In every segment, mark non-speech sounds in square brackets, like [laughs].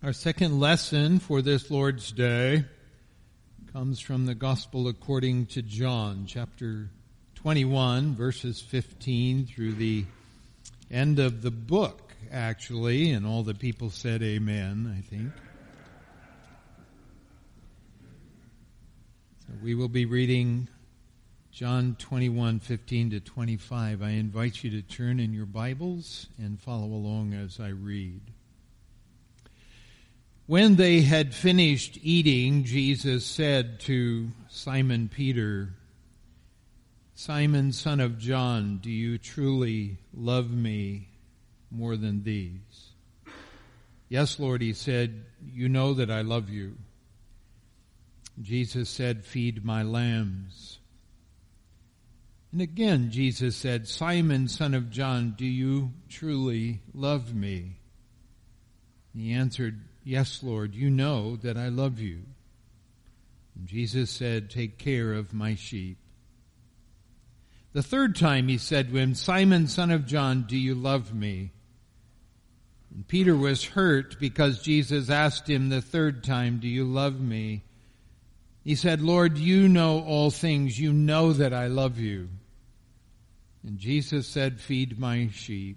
Our second lesson for this Lord's Day comes from the Gospel according to John, chapter 21, verses 15 through the end of the book, actually, and all the people said amen, I think. So we will be reading John 21, 15 to 25. I invite you to turn in your Bibles and follow along as I read. When they had finished eating, Jesus said to Simon Peter, Simon, son of John, do you truly love me more than these? Yes, Lord, he said, you know that I love you. Jesus said, feed my lambs. And again, Jesus said, Simon, son of John, do you truly love me? He answered, Yes, Lord, you know that I love you. And Jesus said, Take care of my sheep. The third time he said to him, Simon, son of John, do you love me? And Peter was hurt because Jesus asked him the third time, Do you love me? He said, Lord, you know all things. You know that I love you. And Jesus said, Feed my sheep.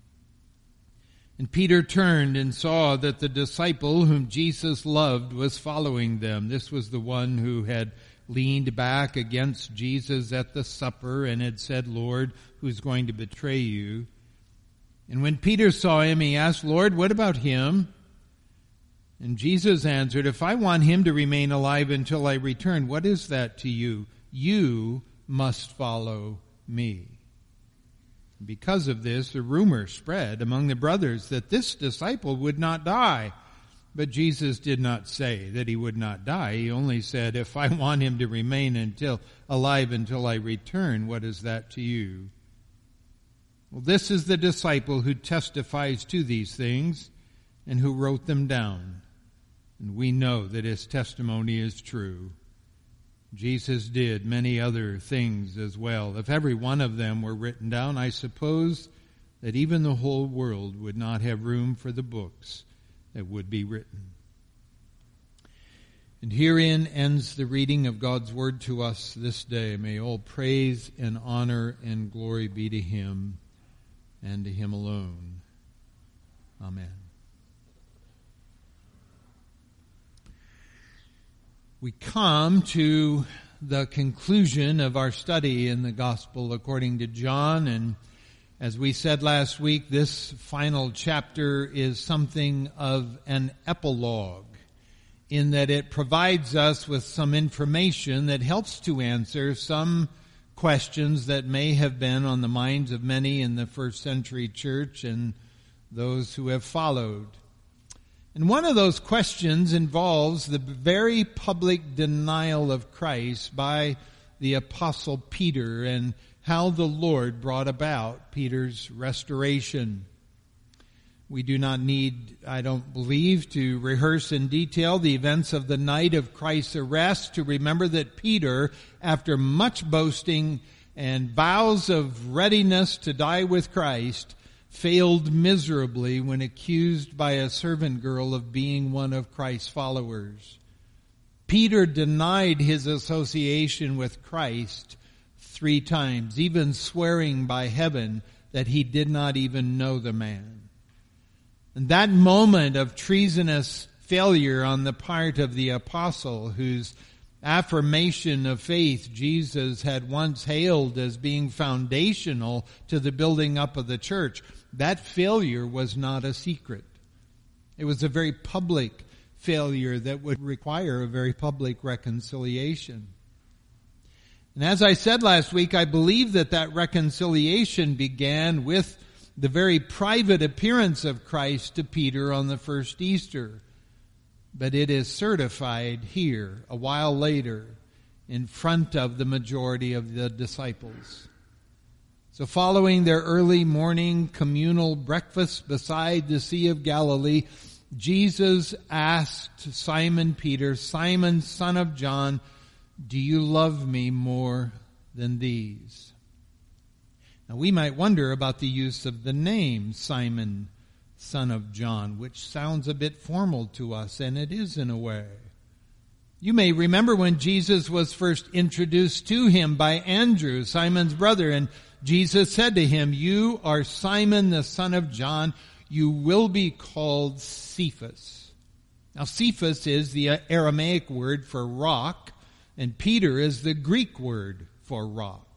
And Peter turned and saw that the disciple whom Jesus loved was following them. This was the one who had leaned back against Jesus at the supper and had said, Lord, who's going to betray you? And when Peter saw him, he asked, Lord, what about him? And Jesus answered, If I want him to remain alive until I return, what is that to you? You must follow me. Because of this, a rumor spread among the brothers that this disciple would not die. But Jesus did not say that he would not die. He only said, if I want him to remain until, alive until I return, what is that to you? Well, this is the disciple who testifies to these things and who wrote them down. And we know that his testimony is true. Jesus did many other things as well. If every one of them were written down, I suppose that even the whole world would not have room for the books that would be written. And herein ends the reading of God's word to us this day. May all praise and honor and glory be to him and to him alone. Amen. We come to the conclusion of our study in the gospel according to John. And as we said last week, this final chapter is something of an epilogue in that it provides us with some information that helps to answer some questions that may have been on the minds of many in the first century church and those who have followed. And one of those questions involves the very public denial of Christ by the apostle Peter and how the Lord brought about Peter's restoration. We do not need, I don't believe, to rehearse in detail the events of the night of Christ's arrest to remember that Peter, after much boasting and vows of readiness to die with Christ, failed miserably when accused by a servant girl of being one of Christ's followers. Peter denied his association with Christ three times, even swearing by heaven that he did not even know the man. And that moment of treasonous failure on the part of the apostle whose affirmation of faith Jesus had once hailed as being foundational to the building up of the church that failure was not a secret. It was a very public failure that would require a very public reconciliation. And as I said last week, I believe that that reconciliation began with the very private appearance of Christ to Peter on the first Easter. But it is certified here a while later in front of the majority of the disciples. So, following their early morning communal breakfast beside the Sea of Galilee, Jesus asked Simon Peter, Simon, son of John, do you love me more than these? Now, we might wonder about the use of the name Simon, son of John, which sounds a bit formal to us, and it is in a way. You may remember when Jesus was first introduced to him by Andrew, Simon's brother, and Jesus said to him, You are Simon the son of John. You will be called Cephas. Now, Cephas is the Aramaic word for rock, and Peter is the Greek word for rock.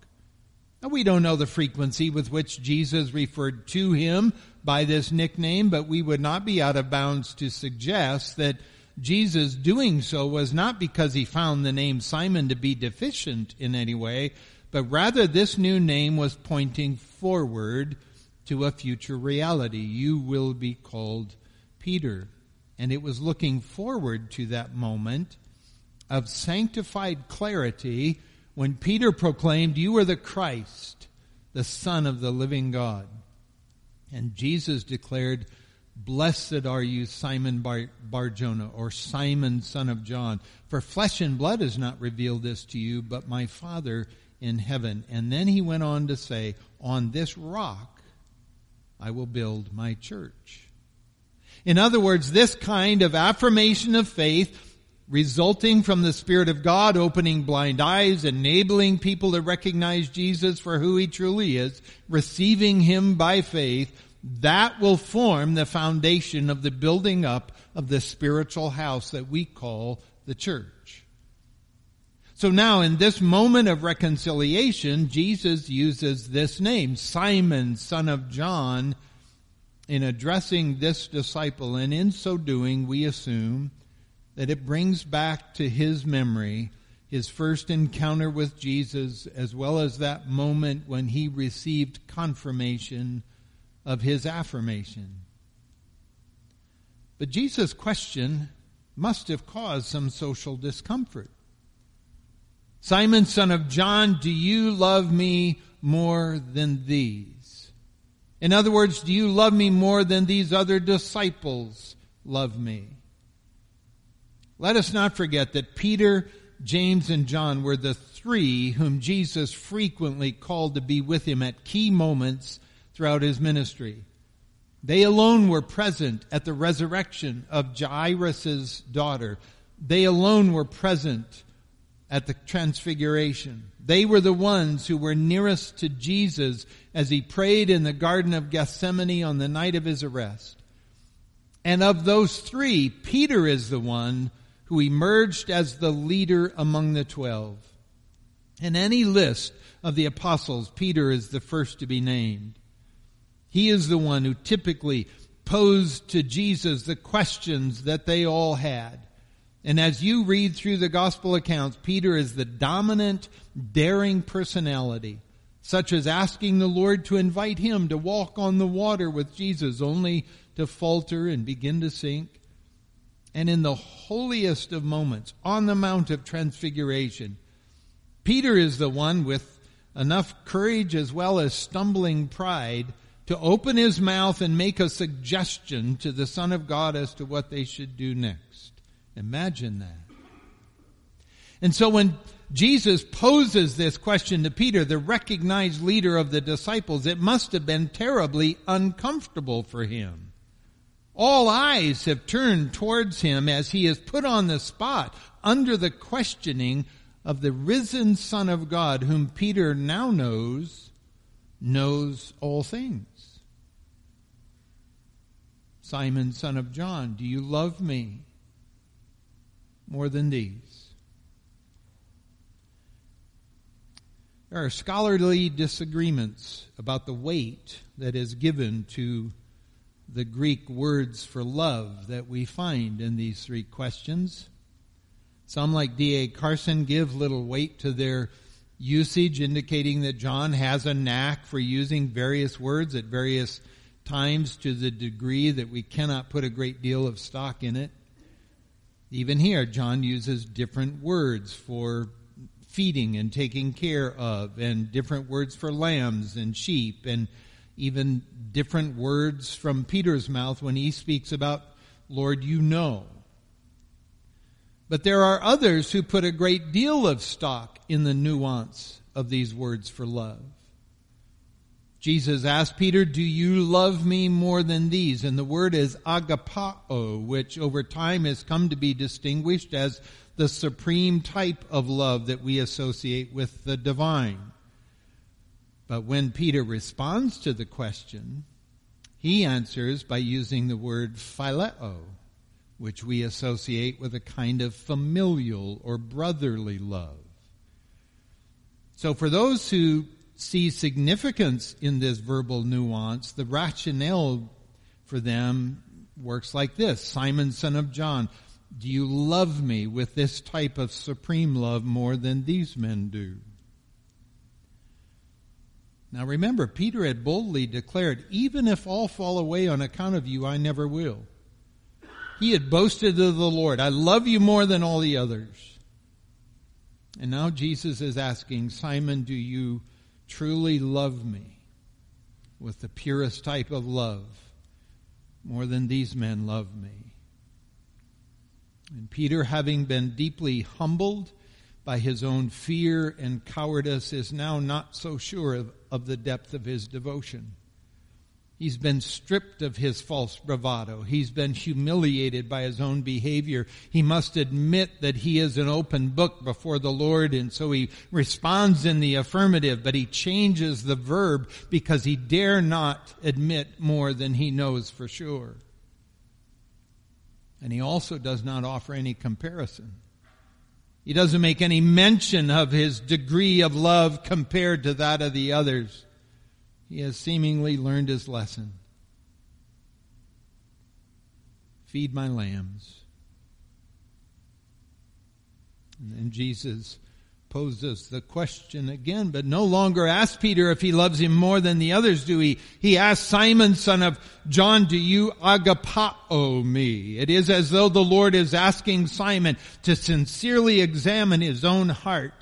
Now, we don't know the frequency with which Jesus referred to him by this nickname, but we would not be out of bounds to suggest that Jesus doing so was not because he found the name Simon to be deficient in any way, but rather this new name was pointing forward to a future reality. You will be called Peter. And it was looking forward to that moment of sanctified clarity when Peter proclaimed, You are the Christ, the Son of the living God. And Jesus declared, Blessed are you, Simon Bar- Barjona, or Simon, son of John. For flesh and blood has not revealed this to you, but my Father in heaven. And then he went on to say, On this rock I will build my church. In other words, this kind of affirmation of faith resulting from the Spirit of God opening blind eyes, enabling people to recognize Jesus for who he truly is, receiving him by faith, that will form the foundation of the building up of the spiritual house that we call the church. So now in this moment of reconciliation, Jesus uses this name, Simon, son of John, in addressing this disciple. And in so doing, we assume that it brings back to his memory his first encounter with Jesus, as well as that moment when he received confirmation of his affirmation. But Jesus' question must have caused some social discomfort. Simon, son of John, do you love me more than these? In other words, do you love me more than these other disciples love me? Let us not forget that Peter, James, and John were the three whom Jesus frequently called to be with him at key moments throughout his ministry. They alone were present at the resurrection of Jairus' daughter. They alone were present at the transfiguration. They were the ones who were nearest to Jesus as he prayed in the Garden of Gethsemane on the night of his arrest. And of those three, Peter is the one who emerged as the leader among the twelve. In any list of the apostles, Peter is the first to be named. He is the one who typically posed to Jesus the questions that they all had. And as you read through the gospel accounts, Peter is the dominant, daring personality, such as asking the Lord to invite him to walk on the water with Jesus, only to falter and begin to sink. And in the holiest of moments, on the Mount of Transfiguration, Peter is the one with enough courage as well as stumbling pride to open his mouth and make a suggestion to the Son of God as to what they should do next. Imagine that. And so when Jesus poses this question to Peter, the recognized leader of the disciples, it must have been terribly uncomfortable for him. All eyes have turned towards him as he is put on the spot under the questioning of the risen Son of God, whom Peter now knows, knows all things. Simon, son of John, do you love me more than these? There are scholarly disagreements about the weight that is given to the Greek words for love that we find in these three questions. Some, like D.A. Carson, give little weight to their usage, indicating that John has a knack for using various words at various times to the degree that we cannot put a great deal of stock in it. Even here, John uses different words for feeding and taking care of, and different words for lambs and sheep, and even different words from Peter's mouth when he speaks about, Lord, you know. But there are others who put a great deal of stock in the nuance of these words for love. Jesus asked Peter, Do you love me more than these? And the word is agapao, which over time has come to be distinguished as the supreme type of love that we associate with the divine. But when Peter responds to the question, he answers by using the word phileo, which we associate with a kind of familial or brotherly love. So for those who see significance in this verbal nuance, the rationale for them works like this. Simon, son of John, do you love me with this type of supreme love more than these men do? Now remember, Peter had boldly declared, even if all fall away on account of you, I never will. He had boasted to the Lord, I love you more than all the others. And now Jesus is asking, Simon, do you truly love me with the purest type of love more than these men love me. And Peter, having been deeply humbled by his own fear and cowardice, is now not so sure of, of the depth of his devotion. He's been stripped of his false bravado. He's been humiliated by his own behavior. He must admit that he is an open book before the Lord and so he responds in the affirmative, but he changes the verb because he dare not admit more than he knows for sure. And he also does not offer any comparison. He doesn't make any mention of his degree of love compared to that of the others. He has seemingly learned his lesson. Feed my lambs. And Jesus poses the question again, but no longer asks Peter if he loves him more than the others do. He, he asks Simon, son of John, do you agapao me? It is as though the Lord is asking Simon to sincerely examine his own heart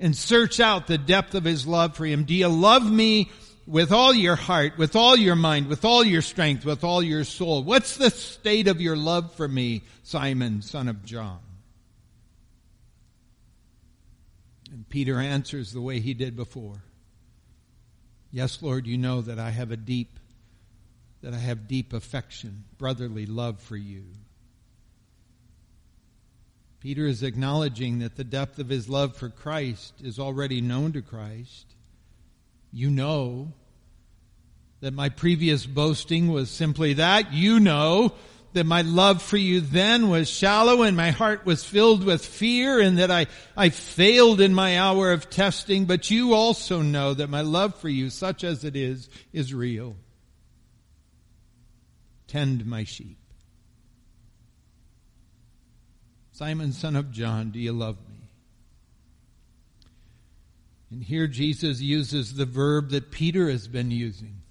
and search out the depth of his love for him. Do you love me with all your heart, with all your mind, with all your strength, with all your soul. What's the state of your love for me, Simon, son of John? And Peter answers the way he did before. Yes, Lord, you know that I have a deep, that I have deep affection, brotherly love for you. Peter is acknowledging that the depth of his love for Christ is already known to Christ. You know that my previous boasting was simply that. You know that my love for you then was shallow and my heart was filled with fear and that I, I failed in my hour of testing, but you also know that my love for you, such as it is, is real. Tend my sheep. Simon, son of John, do you love me? And here Jesus uses the verb that Peter has been using.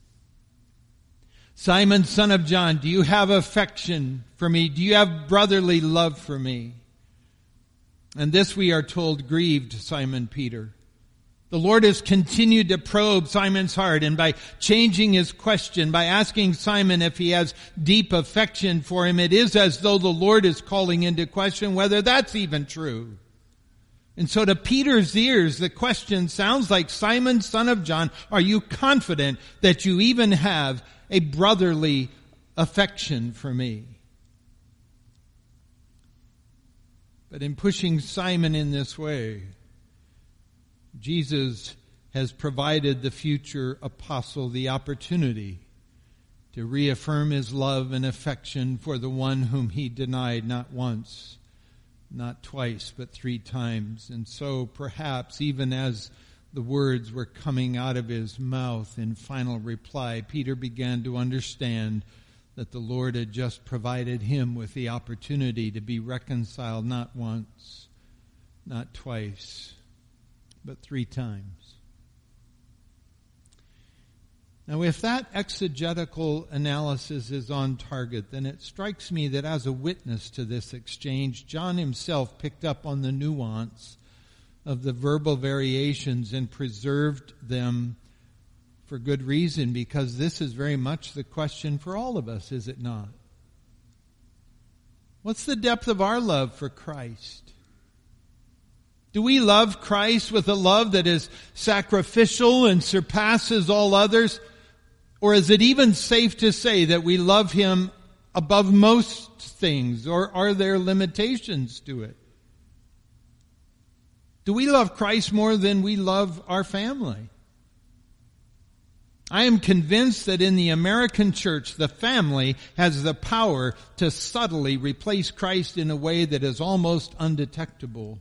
Simon, son of John, do you have affection for me? Do you have brotherly love for me? And this we are told grieved Simon Peter. The Lord has continued to probe Simon's heart and by changing his question, by asking Simon if he has deep affection for him, it is as though the Lord is calling into question whether that's even true. And so to Peter's ears, the question sounds like, Simon, son of John, are you confident that you even have a brotherly affection for me? But in pushing Simon in this way, Jesus has provided the future apostle the opportunity to reaffirm his love and affection for the one whom he denied not once, not twice, but three times. And so perhaps even as the words were coming out of his mouth in final reply, Peter began to understand that the Lord had just provided him with the opportunity to be reconciled not once, not twice, but three times. Now, if that exegetical analysis is on target, then it strikes me that as a witness to this exchange, John himself picked up on the nuance of the verbal variations and preserved them for good reason because this is very much the question for all of us, is it not? What's the depth of our love for Christ? Do we love Christ with a love that is sacrificial and surpasses all others? Or is it even safe to say that we love Him above most things? Or are there limitations to it? Do we love Christ more than we love our family? I am convinced that in the American church, the family has the power to subtly replace Christ in a way that is almost undetectable.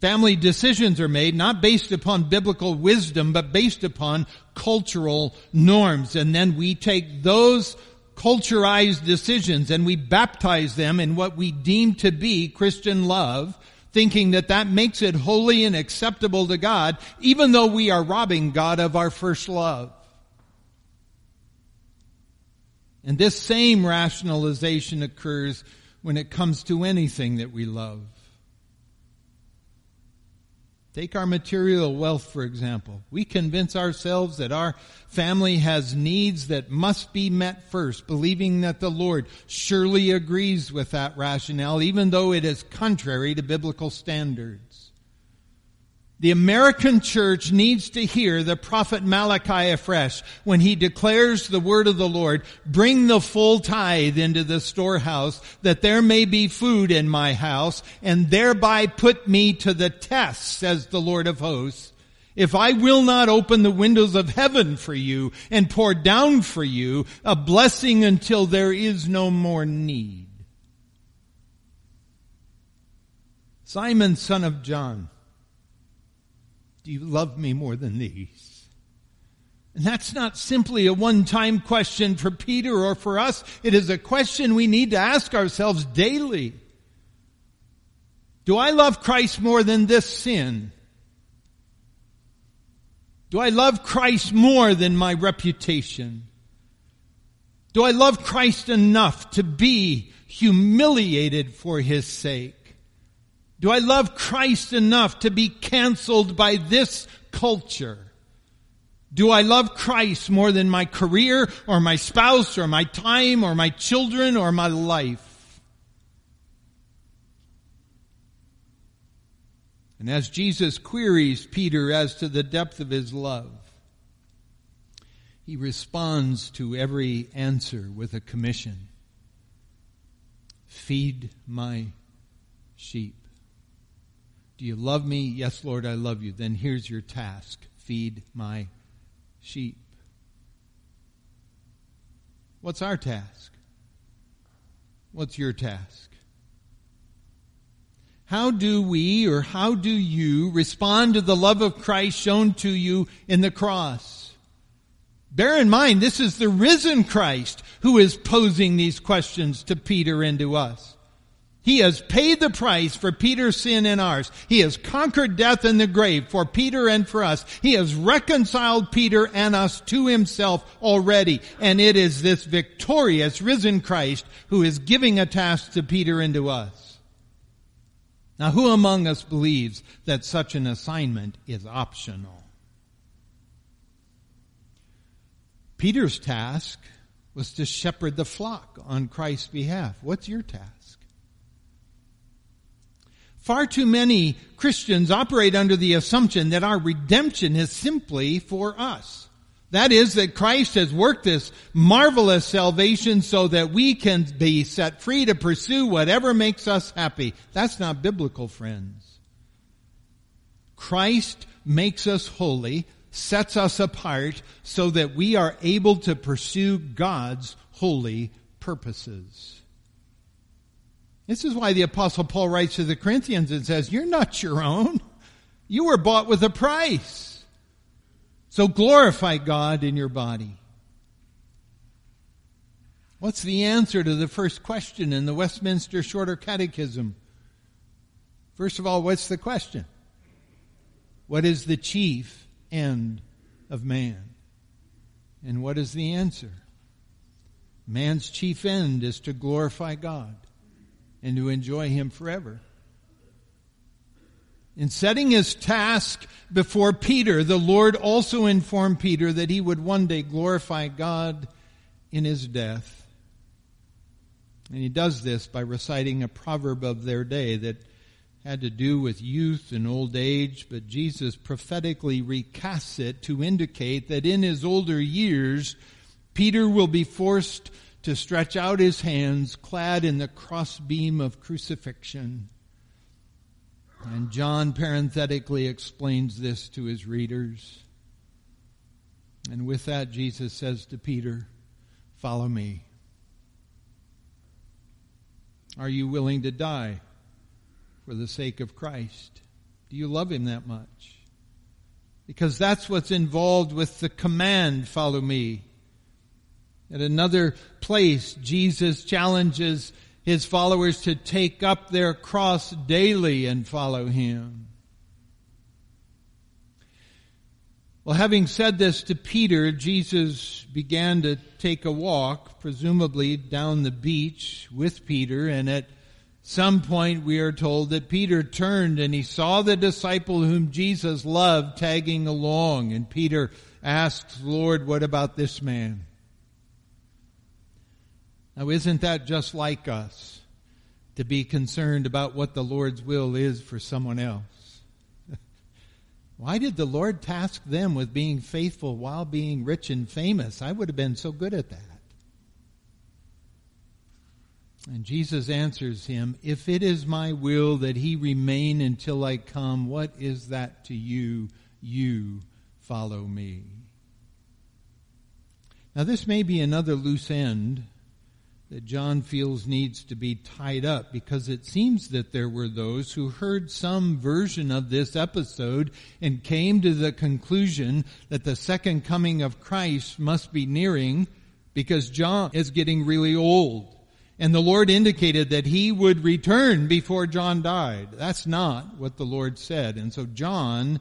Family decisions are made not based upon biblical wisdom, but based upon cultural norms. And then we take those culturized decisions and we baptize them in what we deem to be Christian love thinking that that makes it holy and acceptable to God, even though we are robbing God of our first love. And this same rationalization occurs when it comes to anything that we love. Take our material wealth, for example. We convince ourselves that our family has needs that must be met first, believing that the Lord surely agrees with that rationale, even though it is contrary to biblical standards. The American church needs to hear the prophet Malachi afresh when he declares the word of the Lord, bring the full tithe into the storehouse that there may be food in my house and thereby put me to the test, says the Lord of hosts. If I will not open the windows of heaven for you and pour down for you a blessing until there is no more need. Simon, son of John, do you love me more than these? And that's not simply a one-time question for Peter or for us. It is a question we need to ask ourselves daily. Do I love Christ more than this sin? Do I love Christ more than my reputation? Do I love Christ enough to be humiliated for His sake? Do I love Christ enough to be canceled by this culture? Do I love Christ more than my career or my spouse or my time or my children or my life? And as Jesus queries Peter as to the depth of his love, he responds to every answer with a commission. Feed my sheep. Do you love me? Yes, Lord, I love you. Then here's your task feed my sheep. What's our task? What's your task? How do we or how do you respond to the love of Christ shown to you in the cross? Bear in mind, this is the risen Christ who is posing these questions to Peter and to us. He has paid the price for Peter's sin and ours. He has conquered death and the grave for Peter and for us. He has reconciled Peter and us to himself already. And it is this victorious risen Christ who is giving a task to Peter and to us. Now who among us believes that such an assignment is optional? Peter's task was to shepherd the flock on Christ's behalf. What's your task? Far too many Christians operate under the assumption that our redemption is simply for us. That is that Christ has worked this marvelous salvation so that we can be set free to pursue whatever makes us happy. That's not biblical, friends. Christ makes us holy, sets us apart so that we are able to pursue God's holy purposes. This is why the apostle Paul writes to the Corinthians and says, you're not your own. You were bought with a price. So glorify God in your body. What's the answer to the first question in the Westminster Shorter Catechism? First of all, what's the question? What is the chief end of man? And what is the answer? Man's chief end is to glorify God and to enjoy Him forever. In setting his task before Peter, the Lord also informed Peter that he would one day glorify God in his death. And he does this by reciting a proverb of their day that had to do with youth and old age, but Jesus prophetically recasts it to indicate that in his older years, Peter will be forced to stretch out his hands clad in the crossbeam of crucifixion. And John parenthetically explains this to his readers. And with that, Jesus says to Peter, Follow me. Are you willing to die for the sake of Christ? Do you love him that much? Because that's what's involved with the command, follow me. At another place, Jesus challenges his followers to take up their cross daily and follow him. Well, having said this to Peter, Jesus began to take a walk, presumably down the beach with Peter, and at some point we are told that Peter turned and he saw the disciple whom Jesus loved tagging along, and Peter asked, Lord, what about this man? Now, isn't that just like us to be concerned about what the Lord's will is for someone else? [laughs] Why did the Lord task them with being faithful while being rich and famous? I would have been so good at that. And Jesus answers him, If it is my will that he remain until I come, what is that to you? You follow me. Now, this may be another loose end that John feels needs to be tied up because it seems that there were those who heard some version of this episode and came to the conclusion that the second coming of Christ must be nearing because John is getting really old. And the Lord indicated that he would return before John died. That's not what the Lord said. And so John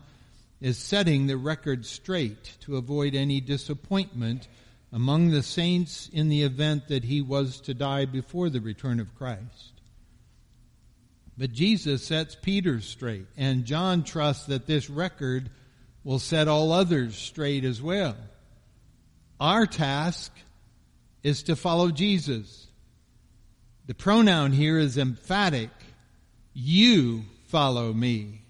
is setting the record straight to avoid any disappointment among the saints in the event that he was to die before the return of Christ. But Jesus sets Peter straight, and John trusts that this record will set all others straight as well. Our task is to follow Jesus. The pronoun here is emphatic. You follow me.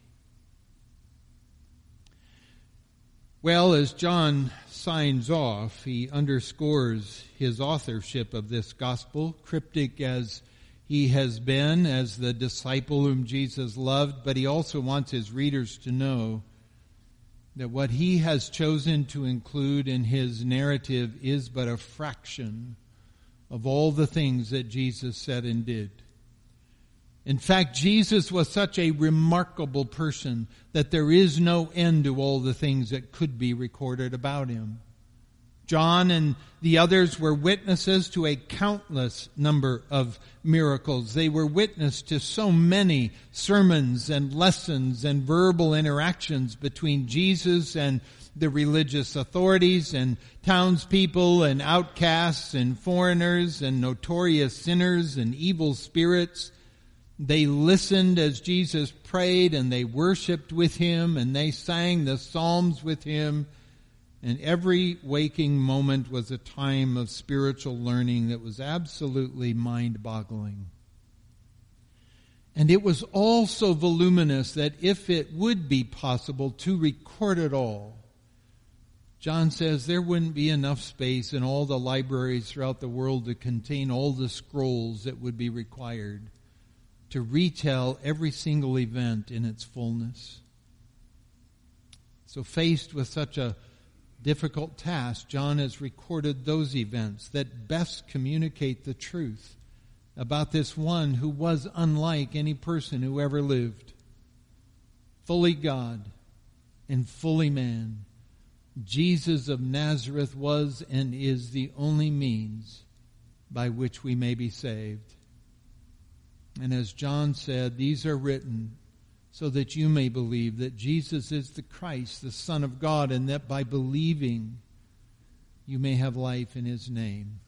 Well, as John signs off, he underscores his authorship of this gospel, cryptic as he has been as the disciple whom Jesus loved, but he also wants his readers to know that what he has chosen to include in his narrative is but a fraction of all the things that Jesus said and did. In fact, Jesus was such a remarkable person that there is no end to all the things that could be recorded about him. John and the others were witnesses to a countless number of miracles. They were witness to so many sermons and lessons and verbal interactions between Jesus and the religious authorities and townspeople and outcasts and foreigners and notorious sinners and evil spirits they listened as Jesus prayed and they worshiped with him and they sang the Psalms with him. And every waking moment was a time of spiritual learning that was absolutely mind boggling. And it was all so voluminous that if it would be possible to record it all, John says there wouldn't be enough space in all the libraries throughout the world to contain all the scrolls that would be required to retell every single event in its fullness. So, faced with such a difficult task, John has recorded those events that best communicate the truth about this one who was unlike any person who ever lived. Fully God and fully man, Jesus of Nazareth was and is the only means by which we may be saved. And as John said, these are written so that you may believe that Jesus is the Christ, the Son of God, and that by believing you may have life in his name.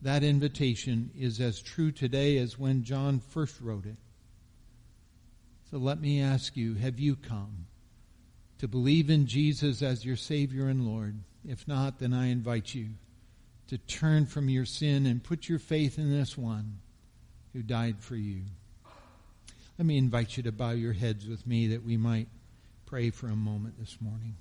That invitation is as true today as when John first wrote it. So let me ask you, have you come to believe in Jesus as your Savior and Lord? If not, then I invite you to turn from your sin and put your faith in this one who died for you. Let me invite you to bow your heads with me that we might pray for a moment this morning.